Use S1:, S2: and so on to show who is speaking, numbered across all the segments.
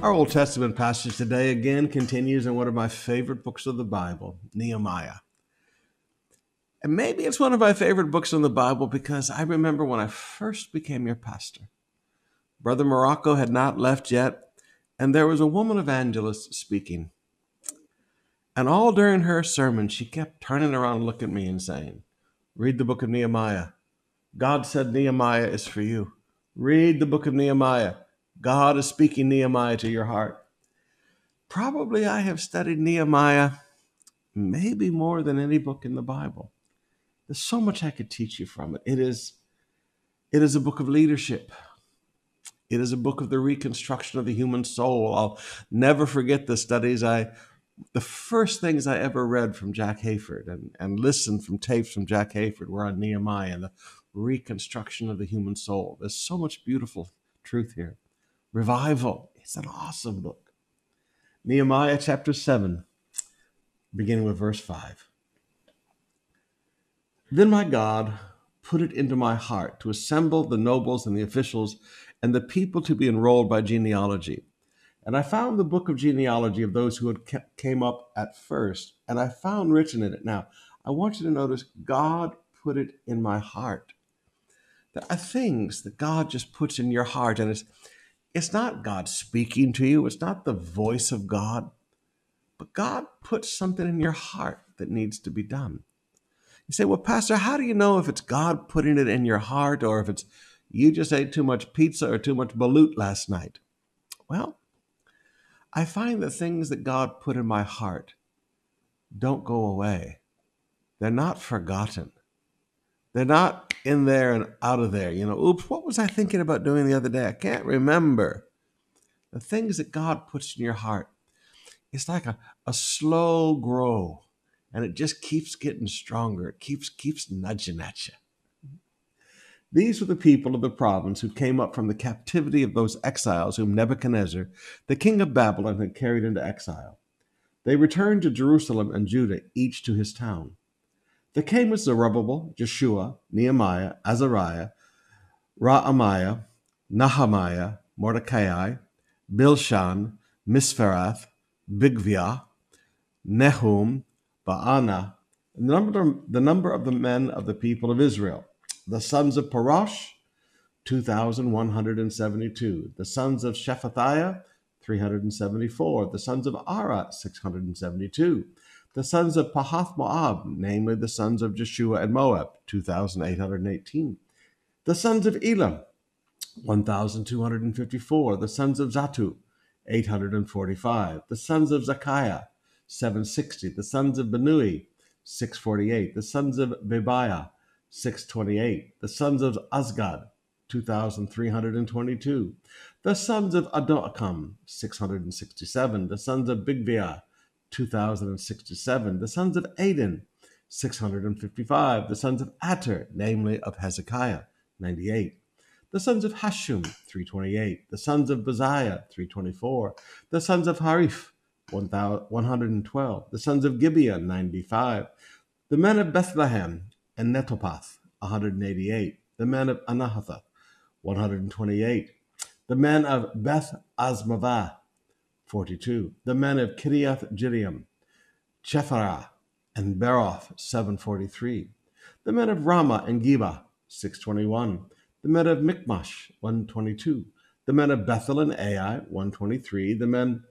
S1: Our Old Testament passage today again continues in one of my favorite books of the Bible, Nehemiah. And maybe it's one of my favorite books in the Bible because I remember when I first became your pastor. Brother Morocco had not left yet, and there was a woman evangelist speaking. And all during her sermon, she kept turning around, looking at me, and saying, Read the book of Nehemiah. God said Nehemiah is for you. Read the book of Nehemiah. God is speaking Nehemiah to your heart. Probably I have studied Nehemiah maybe more than any book in the Bible. There's so much I could teach you from it. It is it is a book of leadership. It is a book of the reconstruction of the human soul. I'll never forget the studies I the first things I ever read from Jack Hayford and, and listened from tapes from Jack Hayford were on Nehemiah and the reconstruction of the human soul. There's so much beautiful truth here. Revival. It's an awesome book. Nehemiah chapter 7, beginning with verse 5. Then my God put it into my heart to assemble the nobles and the officials and the people to be enrolled by genealogy. And I found the book of genealogy of those who had came up at first, and I found written in it. Now, I want you to notice God put it in my heart. There are things that God just puts in your heart, and it's it's not God speaking to you, it's not the voice of God, but God puts something in your heart that needs to be done. You say, Well, Pastor, how do you know if it's God putting it in your heart or if it's you just ate too much pizza or too much balut last night? Well, I find the things that God put in my heart don't go away. They're not forgotten. They're not in there and out of there. You know, oops, what was I thinking about doing the other day? I can't remember. The things that God puts in your heart, it's like a, a slow grow and it just keeps getting stronger. It keeps keeps nudging at you. These were the people of the province who came up from the captivity of those exiles whom Nebuchadnezzar, the king of Babylon, had carried into exile. They returned to Jerusalem and Judah, each to his town. They came with Zerubbabel, Jeshua, Nehemiah, Azariah, Raamiah, Nahamiah, Mordecai, Bilshan, Mispereth, Bigvai, Nehum, Baanah, the number, the number of the men of the people of Israel. The sons of Parosh, 2,172. The sons of Shephatiah, 374. The sons of Arah, 672. The sons of Pahath Moab, namely the sons of Jeshua and Moab, 2,818. The sons of Elam, 1,254. The sons of Zattu, 845. The sons of Zechariah, 760. The sons of Binnui, 648. The sons of Bebiah, 628. The sons of Azgad, 2,322. The sons of Adokam, 667. The sons of Bigvai, 2,067. The sons of Adin, 655. The sons of Ater, namely of Hezekiah, 98. The sons of Hashum, 328. The sons of Baziah, 324. The sons of Hariph, 112. The sons of Gibeah, 95. The men of Bethlehem and Netopath, 188. The men of Anathoth, 128. The men of Beth Azmavah, 42. The men of Kiriath Jearim, Chephirah, and Beeroth, 743. The men of Ramah and Geba, 621. The men of Michmash, 122. The men of Bethel and Ai, 123. The men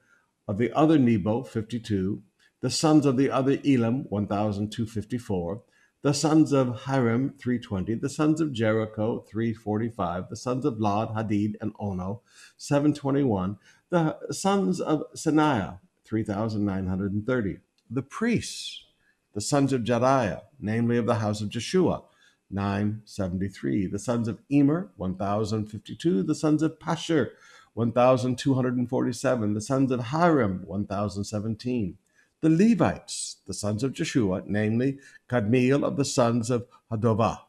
S1: of the other Nebo, 52. The sons of the other Elam, 1254. The sons of Hiram, 320. The sons of Jericho, 345. The sons of Lod, Hadid, and Ono, 721 the sons of Senaiah, 3,930. The priests, the sons of Jedaiah, namely of the house of Jeshua, 973. The sons of Immer, 1052. The sons of Pashur, 1247. The sons of Hiram, 1017. The Levites, the sons of Jeshua, namely Kadmiel of the sons of Hodevah,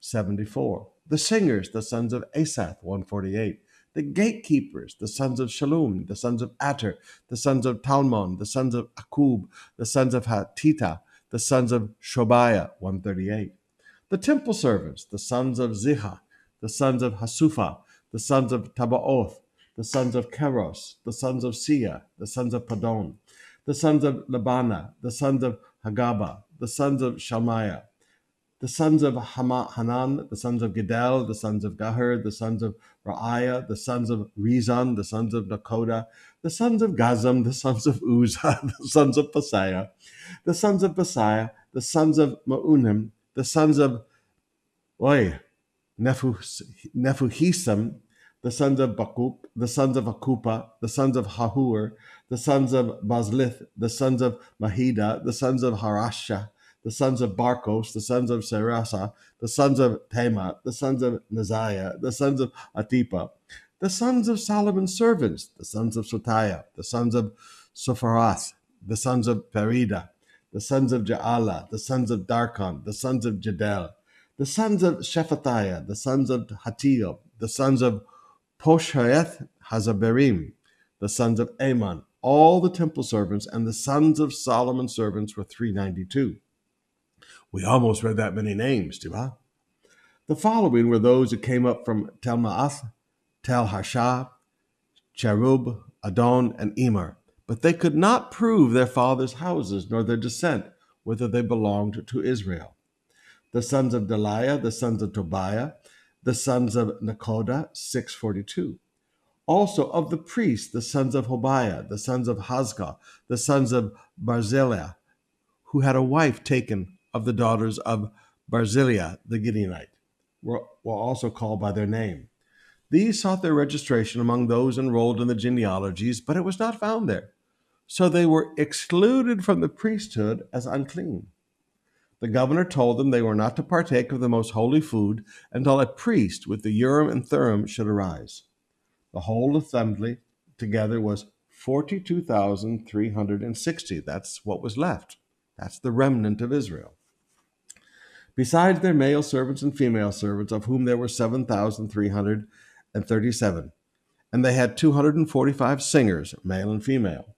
S1: 74. The singers, the sons of Asaph, 148 the gatekeepers, the sons of Shallum, the sons of Ater, the sons of Talmon, the sons of Akkub, the sons of Hatita, the sons of Shobiah, 138. The temple servants, the sons of Ziha, the sons of Hasupha, the sons of Tabbaoth, the sons of Keros, the sons of Sia, the sons of Padon, the sons of Lebana, the sons of Hagaba, the sons of Shalmiah, the sons of Hanan, the sons of Giddel, the sons of Gahar, the sons of Reaiah, the sons of Rezon, the sons of Nekoda, the sons of Gazzam, the sons of Uzza, the sons of Paseah, the sons of Paseah, the sons of Meunim, the sons of Oy, Nephuhisam, the sons of Bakuk, the sons of Hakupha, the sons of Hahur, the sons of Bazlith, the sons of Mehida, the sons of Harasha, the sons of Barkos, the sons of Serasa, the sons of Temah, the sons of Neziah, the sons of Hatipha, the sons of Solomon's servants, the sons of Sotiah, the sons of Sophereth, the sons of Perida, the sons of Jaala, the sons of Darkon, the sons of Jadel, the sons of Shephatiah, the sons of Hattil, the sons of Poshaeth Hazaberim, the sons of Amon, all the temple servants, and the sons of Solomon's servants were 392. We almost read that many names, do I? The following were those who came up from Telmaath, Tel Harsha, Cherub, Addon, and Immer, but they could not prove their fathers' houses nor their descent, whether they belonged to Israel. The sons of Delaiah, the sons of Tobiah, the sons of Nekoda, 642. Also of the priests, the sons of Hobaiah, the sons of Hazgah, the sons of Barzillai, who had a wife taken of the daughters of Barzillai the Gileadite were, were also called by their name. These sought their registration among those enrolled in the genealogies, but it was not found there. So they were excluded from the priesthood as unclean. The governor told them they were not to partake of the most holy food until a priest with the Urim and Thummim should arise. The whole assembly together was 42,360. That's what was left. That's the remnant of Israel besides their male servants and female servants, of whom there were 7,337. And they had 245 singers, male and female.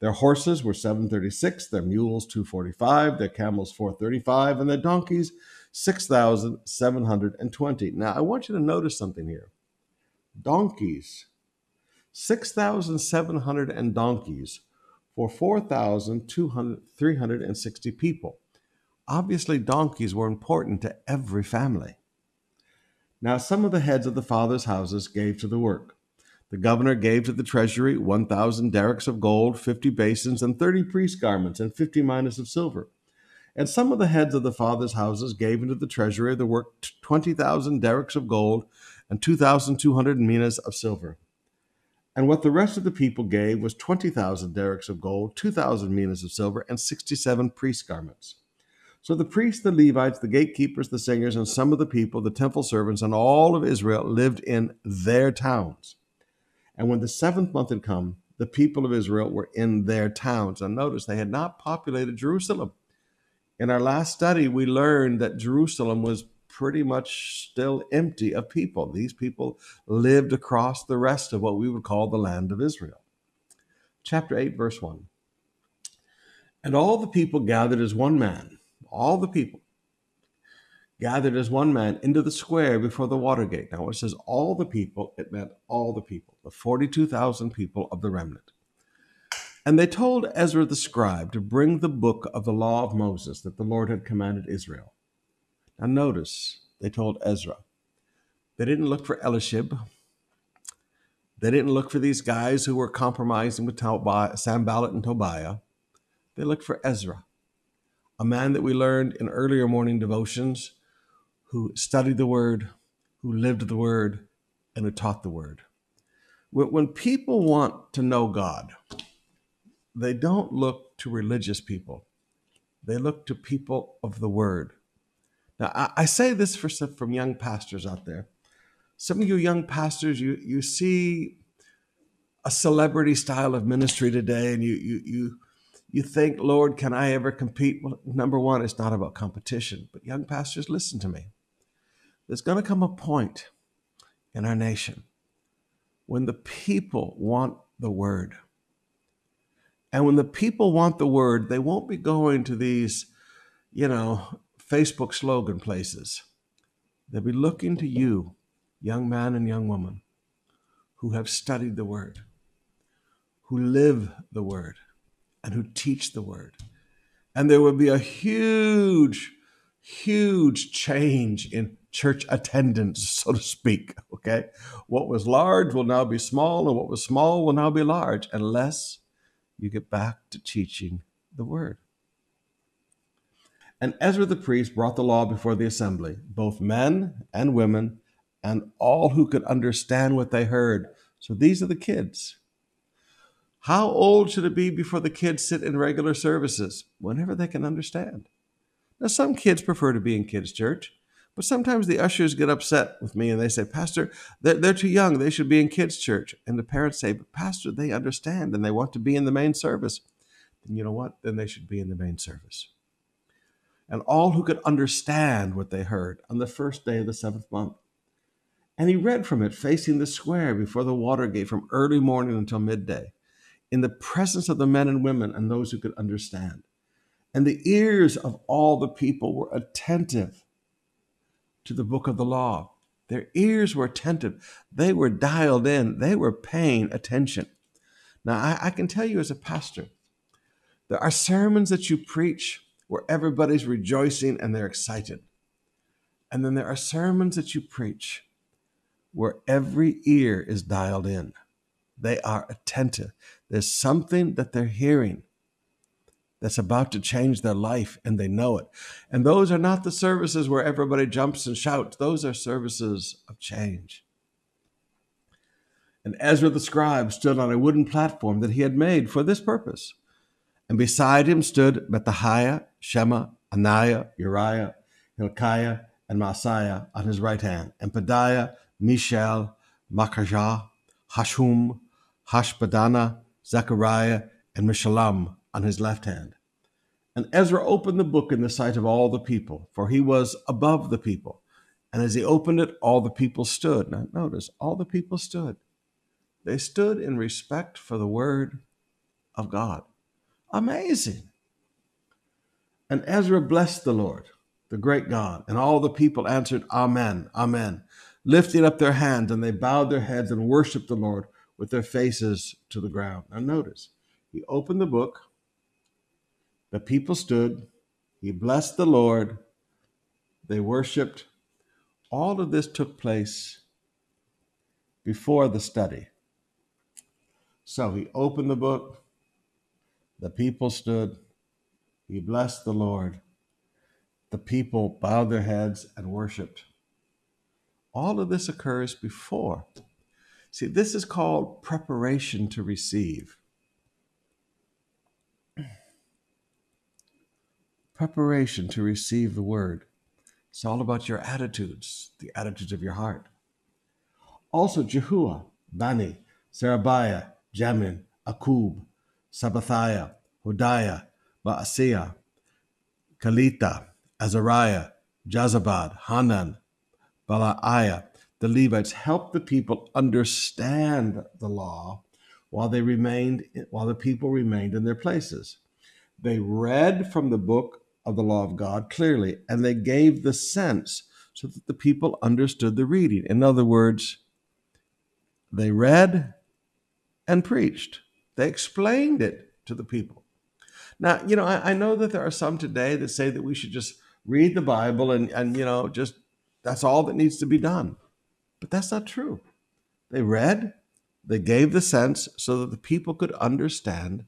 S1: Their horses were 736, their mules 245, their camels 435, and their donkeys 6,720. Now, I want you to notice something here. Donkeys, 6,700 and donkeys for 4,360 people. Obviously, donkeys were important to every family. Now, some of the heads of the fathers' houses gave to the work. The governor gave to the treasury 1,000 darics of gold, 50 basins, and 30 priest garments, and 50 minas of silver. And some of the heads of the fathers' houses gave into the treasury the work 20,000 darics of gold and 2,200 minas of silver. And what the rest of the people gave was 20,000 darics of gold, 2,000 minas of silver, and 67 priest garments. So the priests, the Levites, the gatekeepers, the singers, and some of the people, the temple servants, and all of Israel lived in their towns. And when the seventh month had come, the people of Israel were in their towns. And notice they had not populated Jerusalem. In our last study, we learned that Jerusalem was pretty much still empty of people. These people lived across the rest of what we would call the land of Israel. Chapter 8, verse 1. And all the people gathered as one man all the people gathered as one man into the square before the water gate. Now, it says all the people, it meant all the people, the 42,000 people of the remnant. And they told Ezra the scribe to bring the book of the law of Moses that the Lord had commanded Israel. Now, notice they told Ezra. They didn't look for Eliashib. They didn't look for these guys who were compromising with Sanballat and Tobiah. They looked for Ezra a man that we learned in earlier morning devotions who studied the word, who lived the word, and who taught the word. When people want to know God, they don't look to religious people, they look to people of the word. Now, I say this for some, from young pastors out there. Some of you young pastors, you, you see a celebrity style of ministry today, and you, you, you, you think, Lord, can I ever compete? Well, number one, it's not about competition. But young pastors, listen to me. There's going to come a point in our nation when the people want the word. And when the people want the word, they won't be going to these, you know, Facebook slogan places. They'll be looking to you, young man and young woman, who have studied the word, who live the word, and who teach the word. And there will be a huge, huge change in church attendance, so to speak. Okay. What was large will now be small, and what was small will now be large, unless you get back to teaching the word. And Ezra the priest brought the law before the assembly, both men and women, and all who could understand what they heard. So these are the kids. How old should it be before the kids sit in regular services? Whenever they can understand. Now, some kids prefer to be in kids' church, but sometimes the ushers get upset with me and they say, Pastor, they're, they're too young. They should be in kids' church. And the parents say, But Pastor, they understand and they want to be in the main service. Then you know what? Then they should be in the main service. And all who could understand what they heard on the first day of the seventh month. And he read from it facing the square before the water gate from early morning until midday in the presence of the men and women and those who could understand. And the ears of all the people were attentive to the book of the law. Their ears were attentive. They were dialed in. They were paying attention. Now, I, I, can tell you as a pastor, there are sermons that you preach where everybody's rejoicing and they're excited. And then there are sermons that you preach where every ear is dialed in. They are attentive. There's something that they're hearing that's about to change their life and they know it. And those are not the services where everybody jumps and shouts, those are services of change. And Ezra the scribe stood on a wooden platform that he had made for this purpose. And beside him stood Pethahiah, Shema, Ananiah, Uriah, Hilkiah, and Maaseiah on his right hand, and Pedaiah, Mishael, Malchijah, Hashum, Hashbaddanah, Zechariah, and Meshullam on his left hand. And Ezra opened the book in the sight of all the people, for he was above the people. And as he opened it, all the people stood. Now, notice, all the people stood. They stood in respect for the word of God. Amazing. And Ezra blessed the Lord, the great God, and all the people answered, Amen, Amen, lifting up their hands, and they bowed their heads and worshiped the Lord with their faces to the ground. Now, notice, he opened the book, the people stood, he blessed the Lord, they worshiped. All of this took place before the study. So he opened the book, the people stood, he blessed the Lord, the people bowed their heads and worshiped. All of this occurs before. See, this is called preparation to receive. preparation to receive the word. It's all about your attitudes, the attitudes of your heart. Also, Jehuah, Bani, Sherebiah, Jamin, Akkub, Shabbethai, Hodiah, Maaseiah, Kelita, Azariah, Jozabad, Hanan, Pelaiah, the Levites helped the people understand the law while they remained while the people remained in their places. They read from the book of the law of God clearly, and they gave the sense so that the people understood the reading. In other words, they read and preached, they explained it to the people. Now, you know, I, I, know that there are some today that say that we should just read the Bible and, and, you know, just that's all that needs to be done. But that's not true. They read, they gave the sense so that the people could understand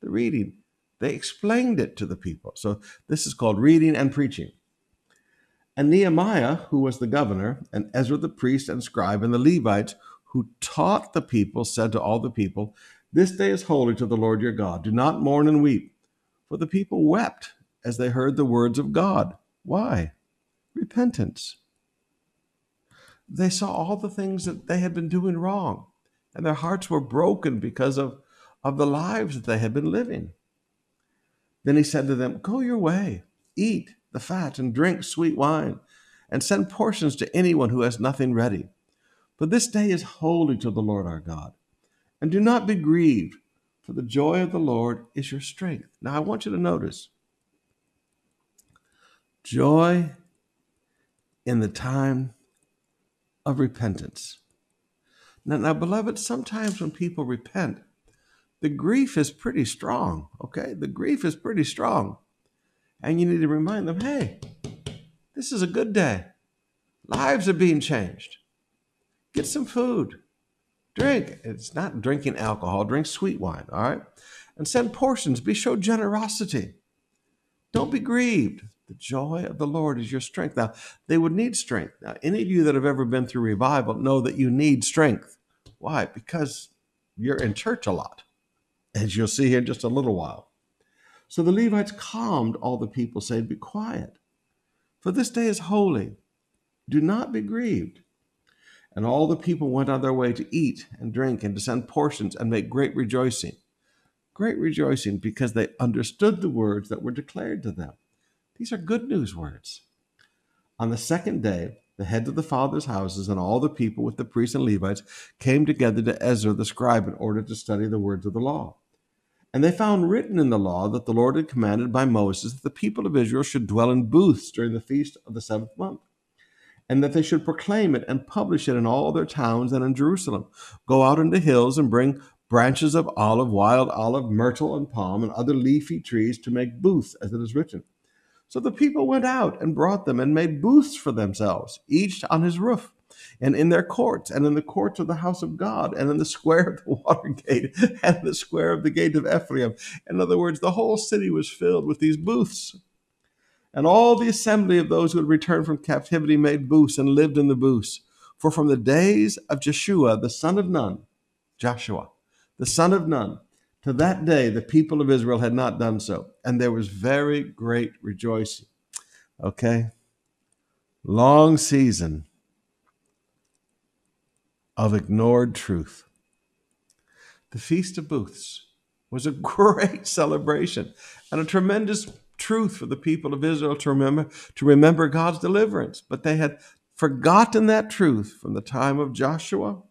S1: the reading. They explained it to the people. So this is called reading and preaching. And Nehemiah, who was the governor, and Ezra the priest and scribe, and the Levites, who taught the people, said to all the people, This day is holy to the Lord your God. Do not mourn and weep. For the people wept as they heard the words of God. Why? Repentance. They saw all the things that they had been doing wrong, and their hearts were broken because of, of the lives that they had been living. Then he said to them, Go your way, eat the fat, and drink sweet wine, and send portions to anyone who has nothing ready. For this day is holy to the Lord our God. And do not be grieved, for the joy of the Lord is your strength. Now I want you to notice joy in the time of repentance. Now, now, beloved, sometimes when people repent, the grief is pretty strong, okay? The grief is pretty strong. And you need to remind them hey, this is a good day. Lives are being changed. Get some food. Drink. It's not drinking alcohol, drink sweet wine, all right? And send portions. Be show generosity. Don't be grieved. The joy of the Lord is your strength. Now, they would need strength. Now, any of you that have ever been through revival know that you need strength. Why? Because you're in church a lot, as you'll see here in just a little while. So the Levites calmed all the people, saying, Be quiet, for this day is holy. Do not be grieved. And all the people went on their way to eat and drink and to send portions and make great rejoicing. Great rejoicing because they understood the words that were declared to them. These are good news words. On the second day, the heads of the fathers' houses and all the people with the priests and Levites came together to Ezra the scribe in order to study the words of the law. And they found written in the law that the Lord had commanded by Moses that the people of Israel should dwell in booths during the feast of the seventh month and that they should proclaim it and publish it in all their towns and in Jerusalem. Go out into hills and bring branches of olive, wild olive, myrtle, and palm, and other leafy trees to make booths, as it is written. So the people went out and brought them and made booths for themselves, each on his roof, and in their courts, and in the courts of the house of God, and in the square of the water gate, and the square of the gate of Ephraim. In other words, the whole city was filled with these booths. And all the assembly of those who had returned from captivity made booths and lived in the booths. For from the days of Joshua, the son of Nun, Joshua, the son of Nun, to that day the people of Israel had not done so. And there was very great rejoicing. Okay? Long season of ignored truth. The Feast of Booths was a great celebration and a tremendous truth for the people of Israel to remember to remember God's deliverance, but they had forgotten that truth from the time of Joshua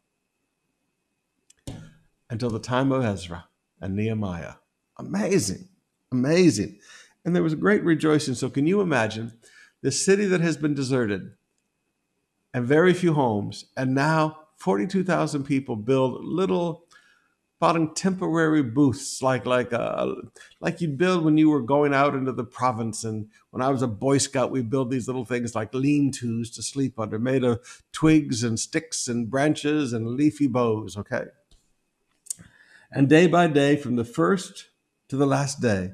S1: until the time of Ezra and Nehemiah. Amazing, amazing. And there was a great rejoicing. So, can you imagine the city that has been deserted and very few homes, and now 42,000 people build little temporary booths like like uh, like you'd build when you were going out into the province and when i was a boy scout we build these little things like lean-tos to sleep under made of twigs and sticks and branches and leafy boughs okay and day by day from the first to the last day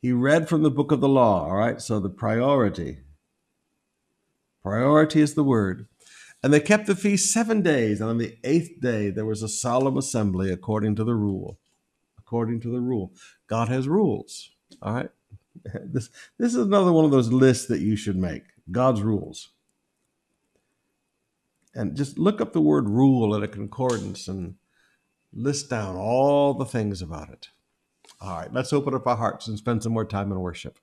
S1: he read from the book of the law all right so the priority priority is the word and they kept the feast seven days, and on the eighth day there was a solemn assembly according to the rule. According to the rule. God has rules. All right. This, this is another one of those lists that you should make God's rules. And just look up the word rule in a concordance and list down all the things about it. All right, let's open up our hearts and spend some more time in worship.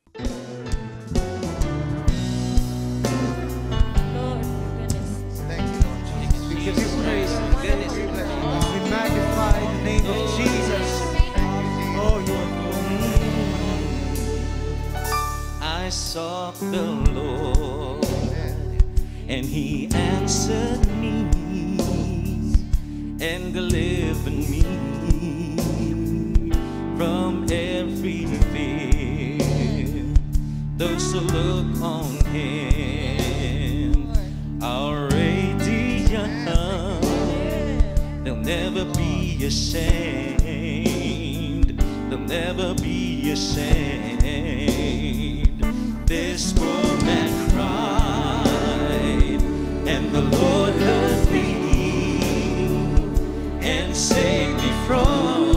S2: I sought the Lord, and He answered me and delivered me from every fear. Those who look on Him are radiant; they'll never be ashamed. They'll never be ashamed this woman cried, and the Lord and saved me from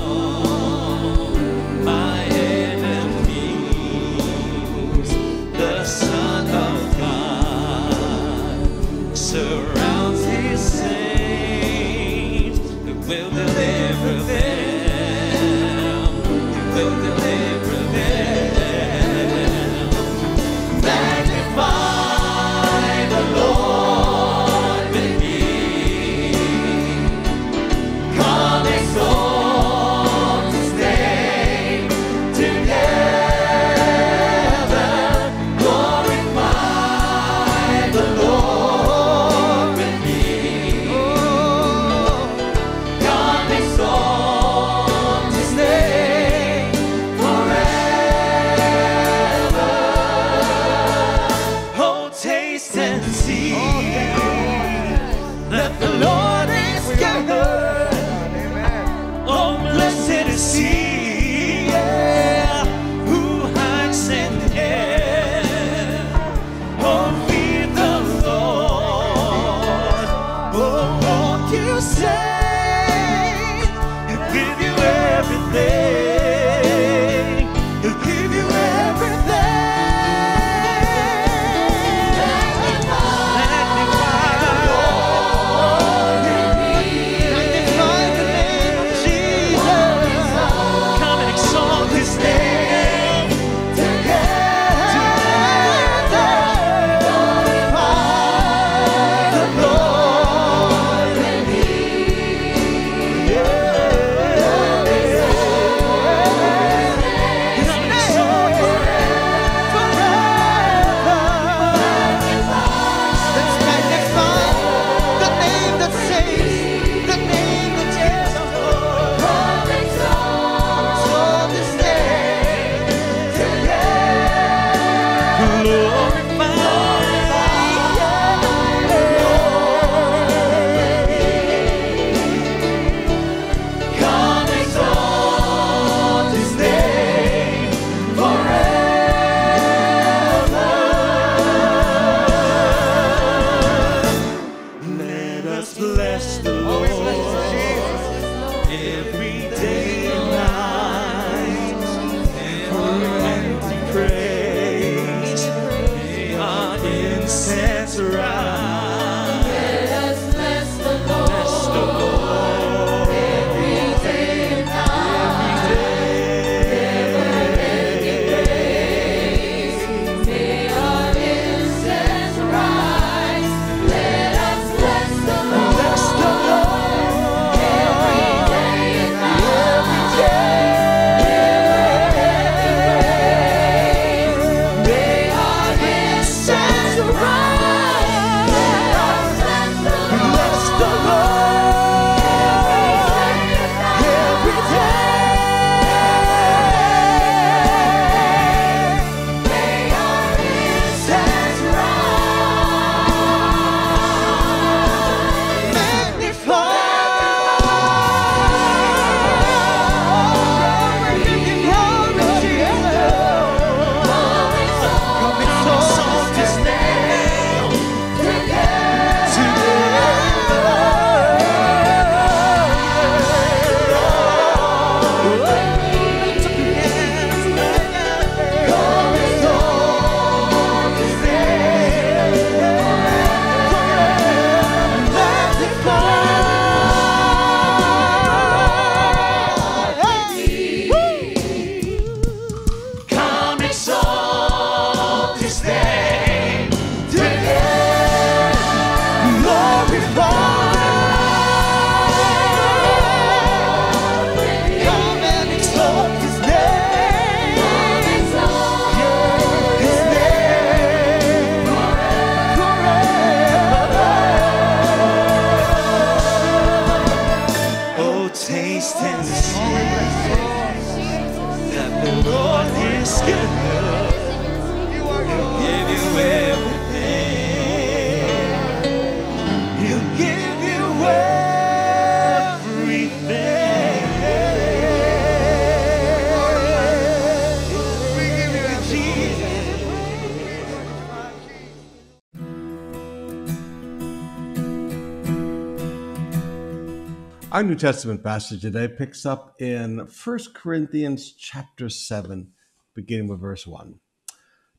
S2: Our
S1: New Testament passage today picks up in 1 Corinthians chapter 7, beginning with verse 1.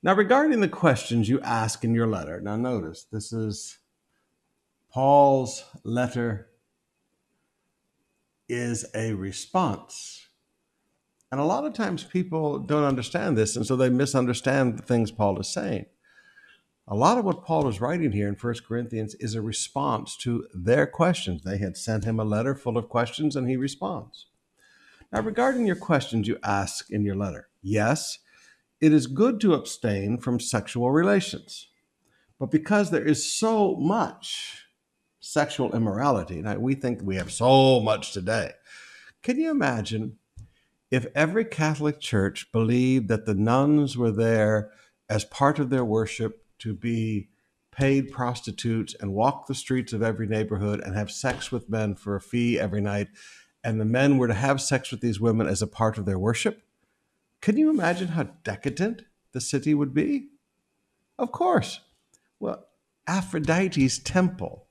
S1: Now, regarding the questions you ask in your letter, now notice this is Paul's letter is a response. And a lot of times people don't understand this, and so they misunderstand the things Paul is saying. A lot of what Paul is writing here in 1 Corinthians is a response to their questions. They had sent him a letter full of questions, and he responds. Now, regarding your questions you ask in your letter, yes, it is good to abstain from sexual relations. But because there is so much sexual immorality, now we think we have so much today, can you imagine if every Catholic church believed that the nuns were there as part of their worship to be paid prostitutes and walk the streets of every neighborhood and have sex with men for a fee every night, and the men were to have sex with these women as a part of their worship? Can you imagine how decadent the city would be? Of course. Well, Aphrodite's temple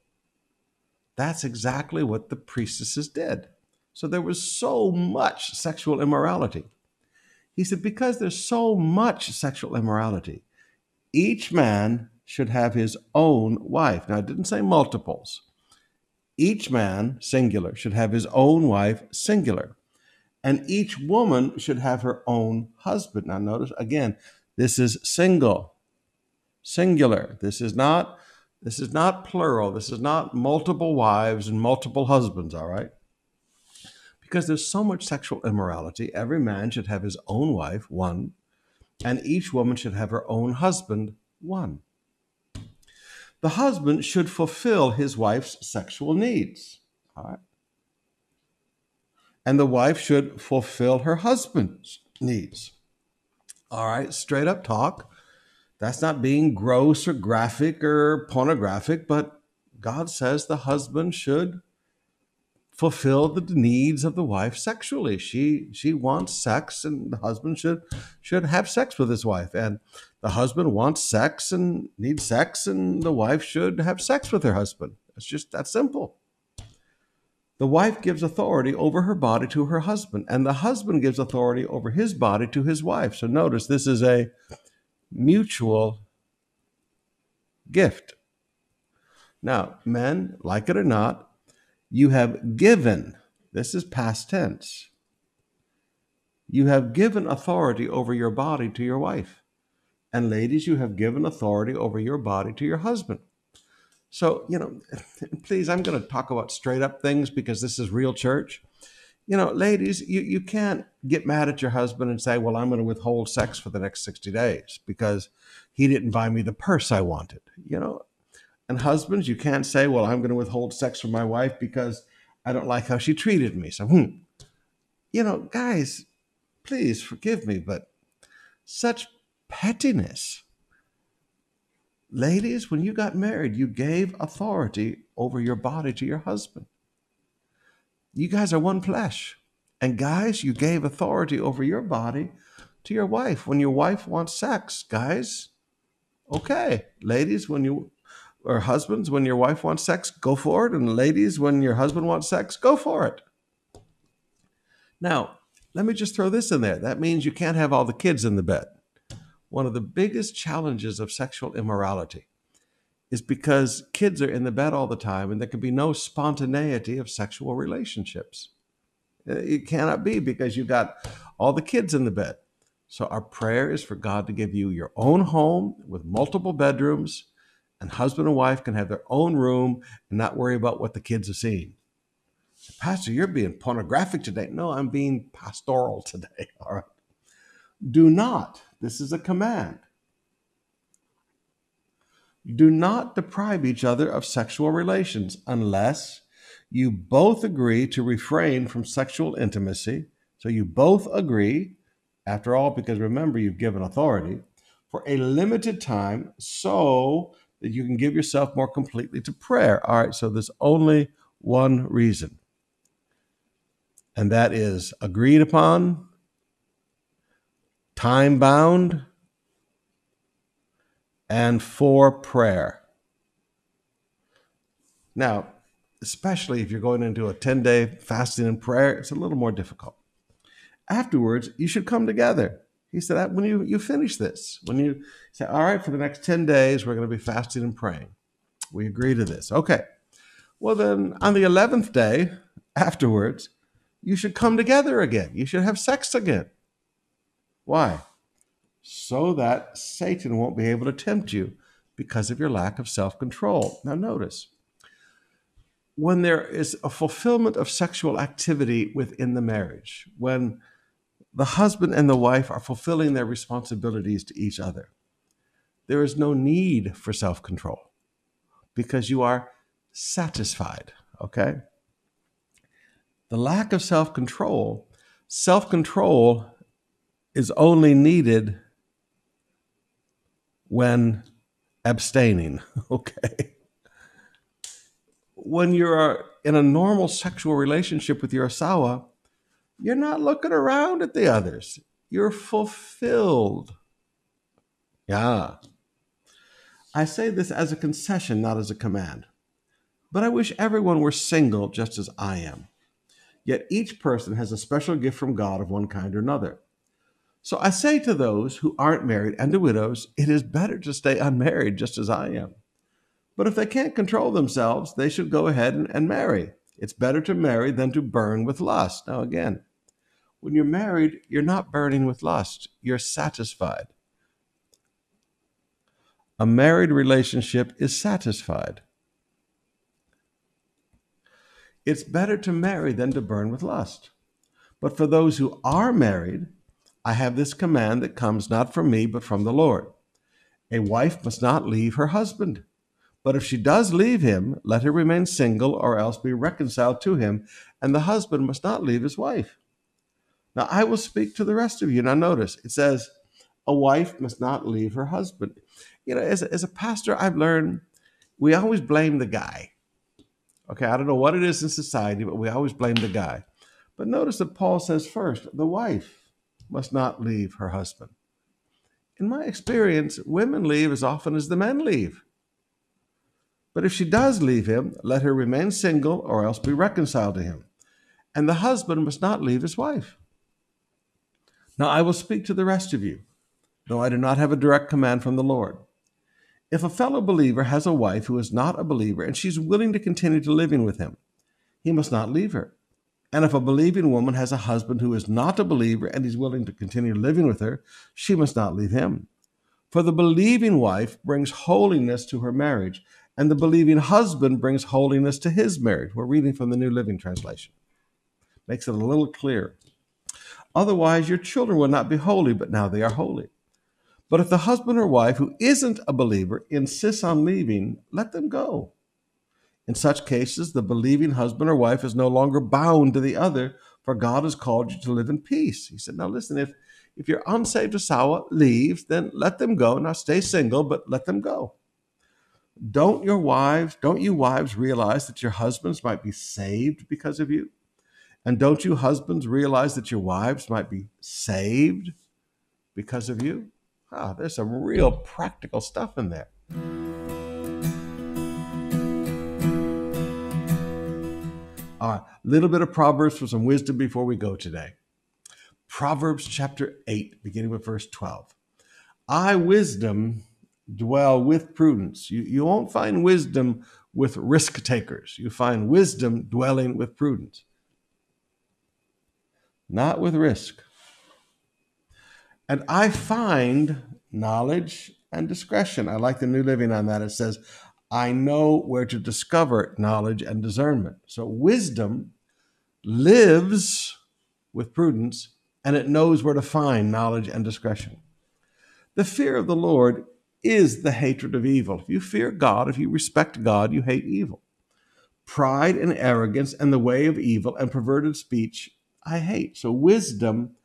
S1: That's exactly what the priestesses did. So there was so much sexual immorality. He said, because there's so much sexual immorality, each man should have his own wife. Now, I didn't say multiples. Each man, singular, should have his own wife, singular. And each woman should have her own husband. Now, notice again, this is single, singular. This is not. This is not plural. This is not multiple wives and multiple husbands, all right? Because there's so much sexual immorality, every man should have his own wife, one, and each woman should have her own husband, one. The husband should fulfill his wife's sexual needs. All right. And the wife should fulfill her husband's needs. All right, straight up talk. That's not being gross or graphic or pornographic, but God says the husband should fulfill the needs of the wife sexually. She she wants sex, and the husband should should have sex with his wife. And the husband wants sex and needs sex, and the wife should have sex with her husband. It's just that simple. The wife gives authority over her body to her husband, and the husband gives authority over his body to his wife. So notice this is a mutual gift. Now, men, like it or not, you have given, this is past tense, you have given authority over your body to your wife. And ladies, you have given authority over your body to your husband. So, you know, please, I'm going to talk about straight up things because this is real church. You know, ladies, you, you can't get mad at your husband and say, well, I'm going to withhold sex for the next 60 days because he didn't buy me the purse I wanted. You know, and husbands, you can't say, well, I'm going to withhold sex from my wife because I don't like how she treated me. So, hmm. You know, guys, please forgive me, but such pettiness. Ladies, when you got married, you gave authority over your body to your husband. You guys are one flesh. And guys, you gave authority over your body to your wife. When your wife wants sex, guys, okay. Ladies, when you or husbands, when your wife wants sex, go for it. And ladies, when your husband wants sex, go for it. Now, let me just throw this in there. That means you can't have all the kids in the bed. One of the biggest challenges of sexual immorality is because kids are in the bed all the time and there can be no spontaneity of sexual relationships. Uh, it cannot be because you've got all the kids in the bed. So, our prayer is for God to give you your own home with multiple bedrooms and husband and wife can have their own room and not worry about what the kids are seeing. Pastor, you're being pornographic today. No, I'm being pastoral today. All right. Do not, this is a command. Do not deprive each other of sexual relations unless you both agree to refrain from sexual intimacy. So you both agree, after all, because remember, you've given authority for a limited time so that you can give yourself more completely to prayer. All right, so there's only one reason, and that is agreed upon, time bound, and for prayer. Now, especially if you're going into a 10 day fasting and prayer, it's a little more difficult. Afterwards, you should come together. He said, when you, you finish this, when you say, all right, for the next 10 days, we're going to be fasting and praying. We agree to this. Okay. Well, then on the 11th day afterwards, you should come together again. You should have sex again. Why? So that Satan won't be able to tempt you because of your lack of self control. Now, notice when there is a fulfillment of sexual activity within the marriage, when the husband and the wife are fulfilling their responsibilities to each other. There is no need for self control because you are satisfied, okay? The lack of self control, self control is only needed when abstaining, okay? When you're in a normal sexual relationship with your asawa, you're not looking around at the others. You're fulfilled. Yeah. I say this as a concession, not as a command. But I wish everyone were single just as I am. Yet each person has a special gift from God of one kind or another. So I say to those who aren't married and to widows, it is better to stay unmarried just as I am. But if they can't control themselves, they should go ahead and, and marry. It's better to marry than to burn with lust. Now, again, when you're married, you're not burning with lust, you're satisfied. A married relationship is satisfied. It's better to marry than to burn with lust. But for those who are married, I have this command that comes not from me, but from the Lord. A wife must not leave her husband. But if she does leave him, let her remain single or else be reconciled to him, and the husband must not leave his wife. Now I will speak to the rest of you. Now notice it says, a wife must not leave her husband. You know, as a, as a pastor, I've learned we always blame the guy. Okay, I don't know what it is in society, but we always blame the guy. But notice that Paul says first, the wife must not leave her husband. In my experience, women leave as often as the men leave. But if she does leave him, let her remain single or else be reconciled to him. And the husband must not leave his wife. Now I will speak to the rest of you, though I do not have a direct command from the Lord. If a fellow believer has a wife who is not a believer and she's willing to continue to living with him, he must not leave her. And if a believing woman has a husband who is not a believer and he's willing to continue living with her, she must not leave him. For the believing wife brings holiness to her marriage, and the believing husband brings holiness to his marriage. We're reading from the New Living Translation. Makes it a little clearer. Otherwise, your children will not be holy, but now they are holy. But if the husband or wife who isn't a believer insists on leaving, let them go. In such cases, the believing husband or wife is no longer bound to the other, for God has called you to live in peace. He said, Now listen, if, if your unsaved Asawa leaves, then let them go. Now stay single, but let them go. Don't your wives, don't you wives realize that your husbands might be saved because of you? And don't you husbands realize that your wives might be saved because of you? Ah, there's some real practical stuff in there. All right, a little bit of Proverbs for some wisdom before we go today. Proverbs chapter 8, beginning with verse 12. I, wisdom, dwell with prudence. You, you won't find wisdom with risk takers. You find wisdom dwelling with prudence, not with risk. And I find knowledge and discretion. I like the New Living on that. It says, I know where to discover knowledge and discernment. So wisdom lives with prudence and it knows where to find knowledge and discretion. The fear of the Lord is the hatred of evil. If you fear God, if you respect God, you hate evil. Pride and arrogance and the way of evil and perverted speech, I hate. So wisdom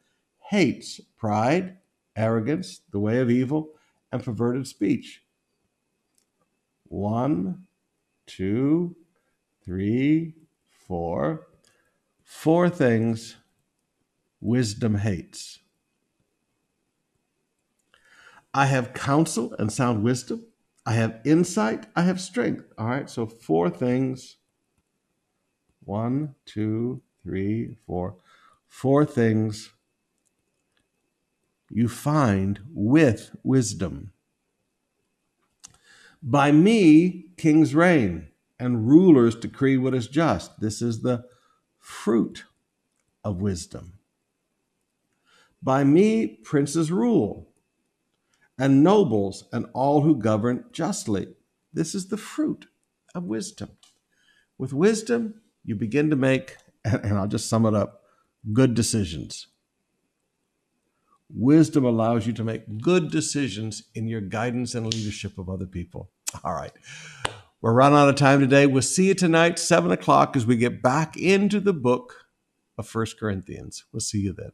S1: hates pride, arrogance, the way of evil, and perverted speech. One, two, three, four. Four things wisdom hates. I have counsel and sound wisdom. I have insight. I have strength. All right, so four things. One, two, three, four. Four things you find with wisdom. By me, kings reign and rulers decree what is just. This is the fruit of wisdom. By me, princes rule and nobles and all who govern justly. This is the fruit of wisdom. With wisdom, you begin to make, and I'll just sum it up, good decisions. Wisdom allows you to make good decisions in your guidance and leadership of other people. All right. We're running out of time today. We'll see you tonight, 7 o'clock, as we get back into the book of First Corinthians. We'll see you then.